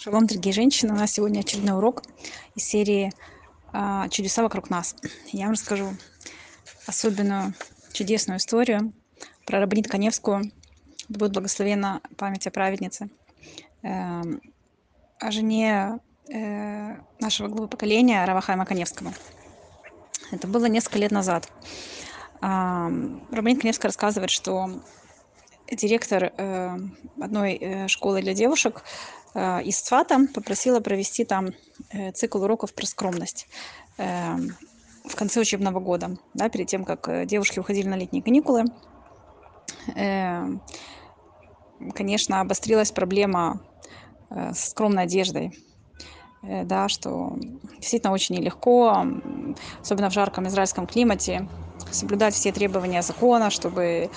Шалом, дорогие женщины! У нас сегодня очередной урок из серии а, «Чудеса вокруг нас». Я вам расскажу особенную чудесную историю про Рабанит Коневскую. Будет благословена память о праведнице, э, о жене э, нашего главы поколения Равахайма Коневского. Это было несколько лет назад. А, Рабанит Коневская рассказывает, что директор э, одной школы для девушек Э, из ЦФАТа попросила провести там э, цикл уроков про скромность э, в конце учебного года, да, перед тем, как девушки уходили на летние каникулы. Конечно, обострилась проблема с скромной одеждой, да, что действительно очень нелегко, особенно в жарком израильском климате, соблюдать все требования закона, чтобы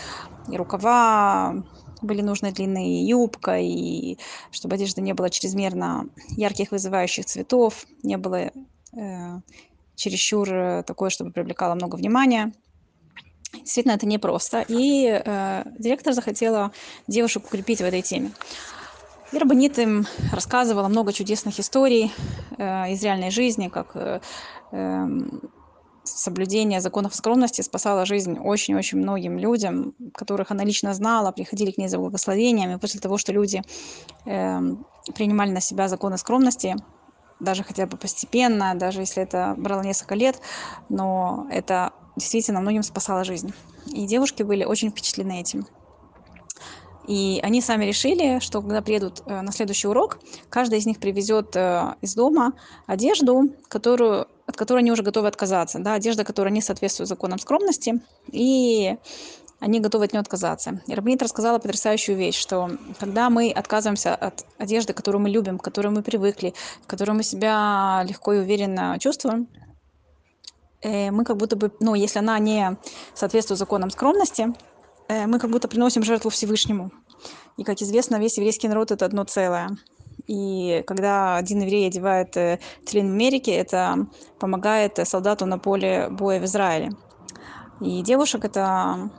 и рукава были нужны длинные юбка, и чтобы одежда не была чрезмерно ярких вызывающих цветов, не было э, чересчур такое, чтобы привлекало много внимания. Действительно, это непросто. И э, директор захотела девушек укрепить в этой теме. И Рабанит им рассказывала много чудесных историй э, из реальной жизни, как э, э, соблюдение законов скромности спасало жизнь очень-очень многим людям, которых она лично знала, приходили к ней за благословениями. После того, что люди э, принимали на себя законы скромности, даже хотя бы постепенно, даже если это брало несколько лет, но это действительно многим спасало жизнь. И девушки были очень впечатлены этим. И они сами решили, что когда приедут э, на следующий урок, каждая из них привезет э, из дома одежду, которую от которой они уже готовы отказаться, да, одежда, которая не соответствует законам скромности, и они готовы от нее отказаться. И Рабнит рассказала потрясающую вещь, что когда мы отказываемся от одежды, которую мы любим, к которой мы привыкли, в которой мы себя легко и уверенно чувствуем, э, мы как будто бы, ну, если она не соответствует законам скромности, э, мы как будто приносим жертву Всевышнему. И, как известно, весь еврейский народ – это одно целое. И когда один еврей одевает э, тлин в Америке, это помогает солдату на поле боя в Израиле. И девушек это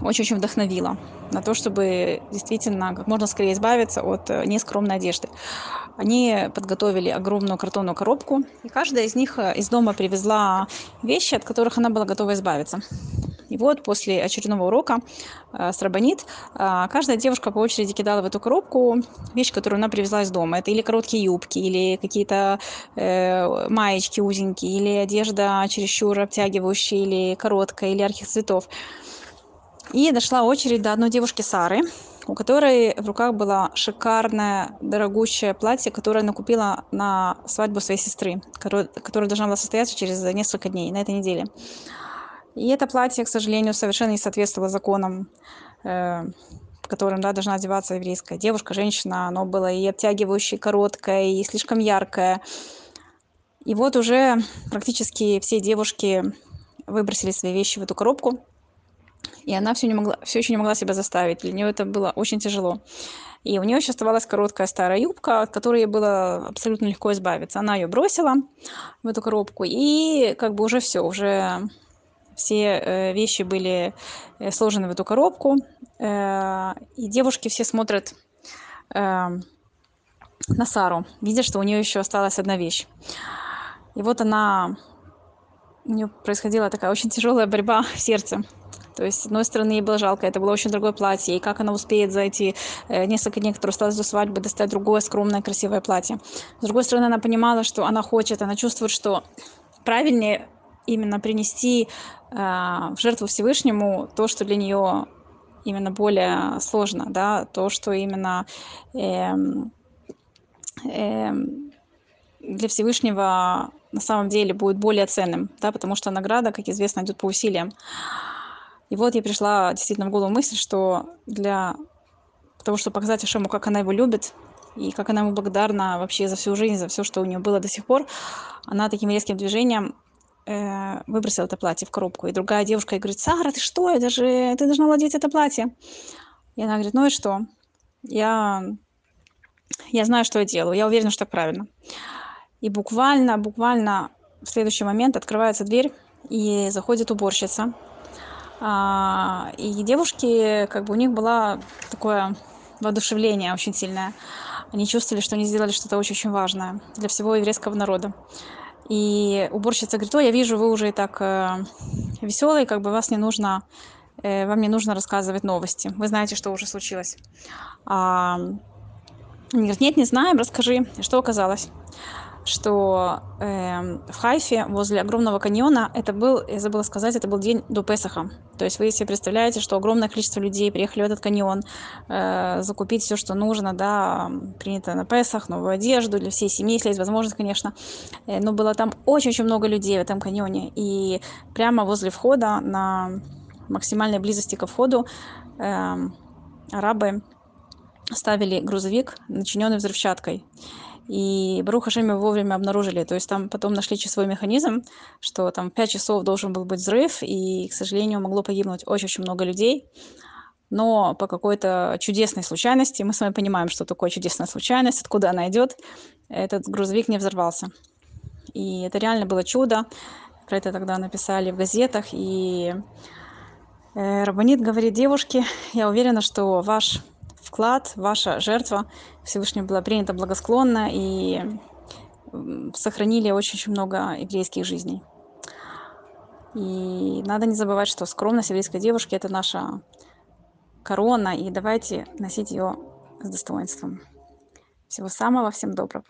очень-очень вдохновило на то, чтобы действительно как можно скорее избавиться от э, нескромной одежды. Они подготовили огромную картонную коробку, и каждая из них э, из дома привезла вещи, от которых она была готова избавиться. И вот после очередного урока э, с э, каждая девушка по очереди кидала в эту коробку вещь, которую она привезла из дома. Это или короткие юбки, или какие-то э, маечки узенькие, или одежда чересчур обтягивающая, или короткая, или ярких цветов. И дошла очередь до одной девушки Сары, у которой в руках было шикарное, дорогущее платье, которое она купила на свадьбу своей сестры, которая должна была состояться через несколько дней, на этой неделе. И это платье, к сожалению, совершенно не соответствовало законам, э, которым да, должна одеваться еврейская девушка, женщина. Оно было и обтягивающее, короткое, и слишком яркое. И вот уже практически все девушки выбросили свои вещи в эту коробку. И она все, не могла, все еще не могла себя заставить. Для нее это было очень тяжело. И у нее еще оставалась короткая старая юбка, от которой ей было абсолютно легко избавиться. Она ее бросила в эту коробку, и как бы уже все, уже все э, вещи были э, сложены в эту коробку. Э, и девушки все смотрят на Сару, видя, что у нее еще осталась одна вещь. И вот она, у нее происходила такая очень тяжелая борьба в сердце. То есть, с одной стороны, ей было жалко, это было очень дорогое платье, и как она успеет за эти несколько дней, которые осталось до свадьбы, достать другое скромное, красивое платье. С другой стороны, она понимала, что она хочет, она чувствует, что правильнее именно принести э, в жертву Всевышнему то, что для нее именно более сложно, да, то, что именно э, э, для Всевышнего на самом деле будет более ценным, да, потому что награда, как известно, идет по усилиям. И вот я пришла действительно в голову мысль, что для того, чтобы показать Ашему, как она его любит, и как она ему благодарна вообще за всю жизнь, за все, что у нее было до сих пор, она таким резким движением э, выбросила это платье в коробку. И другая девушка ей говорит, Сара, ты что, это же, ты должна владеть это платье. И она говорит, ну и что? Я, я знаю, что я делаю, я уверена, что так правильно. И буквально, буквально в следующий момент открывается дверь, и заходит уборщица. А, и девушки, как бы у них было такое воодушевление очень сильное. они чувствовали, что они сделали что-то очень-очень важное для всего еврейского народа. И уборщица говорит, ой, я вижу, вы уже и так э, веселые, как бы вас не нужно, э, вам не нужно рассказывать новости. Вы знаете, что уже случилось. А, они говорят, нет, не знаем, расскажи. Что оказалось? Что э, в Хайфе возле огромного каньона, это был, я забыла сказать, это был день до Песаха. То есть вы себе представляете, что огромное количество людей приехали в этот каньон, э, закупить все, что нужно, да, принято на Песах, новую одежду для всей семьи, если есть возможность, конечно. Э, но было там очень-очень много людей в этом каньоне. И прямо возле входа, на максимальной близости ко входу, э, арабы ставили грузовик, начиненный взрывчаткой. И Баруха Шеми вовремя обнаружили. То есть там потом нашли часовой механизм, что там 5 часов должен был быть взрыв, и, к сожалению, могло погибнуть очень-очень много людей. Но по какой-то чудесной случайности, мы с вами понимаем, что такое чудесная случайность, откуда она идет, этот грузовик не взорвался. И это реально было чудо. Про это тогда написали в газетах. И э, Рабанит говорит девушке, я уверена, что ваш вклад, ваша жертва Всевышним была принята благосклонно и сохранили очень-очень много еврейских жизней. И надо не забывать, что скромность еврейской девушки – это наша корона, и давайте носить ее с достоинством. Всего самого, всем доброго.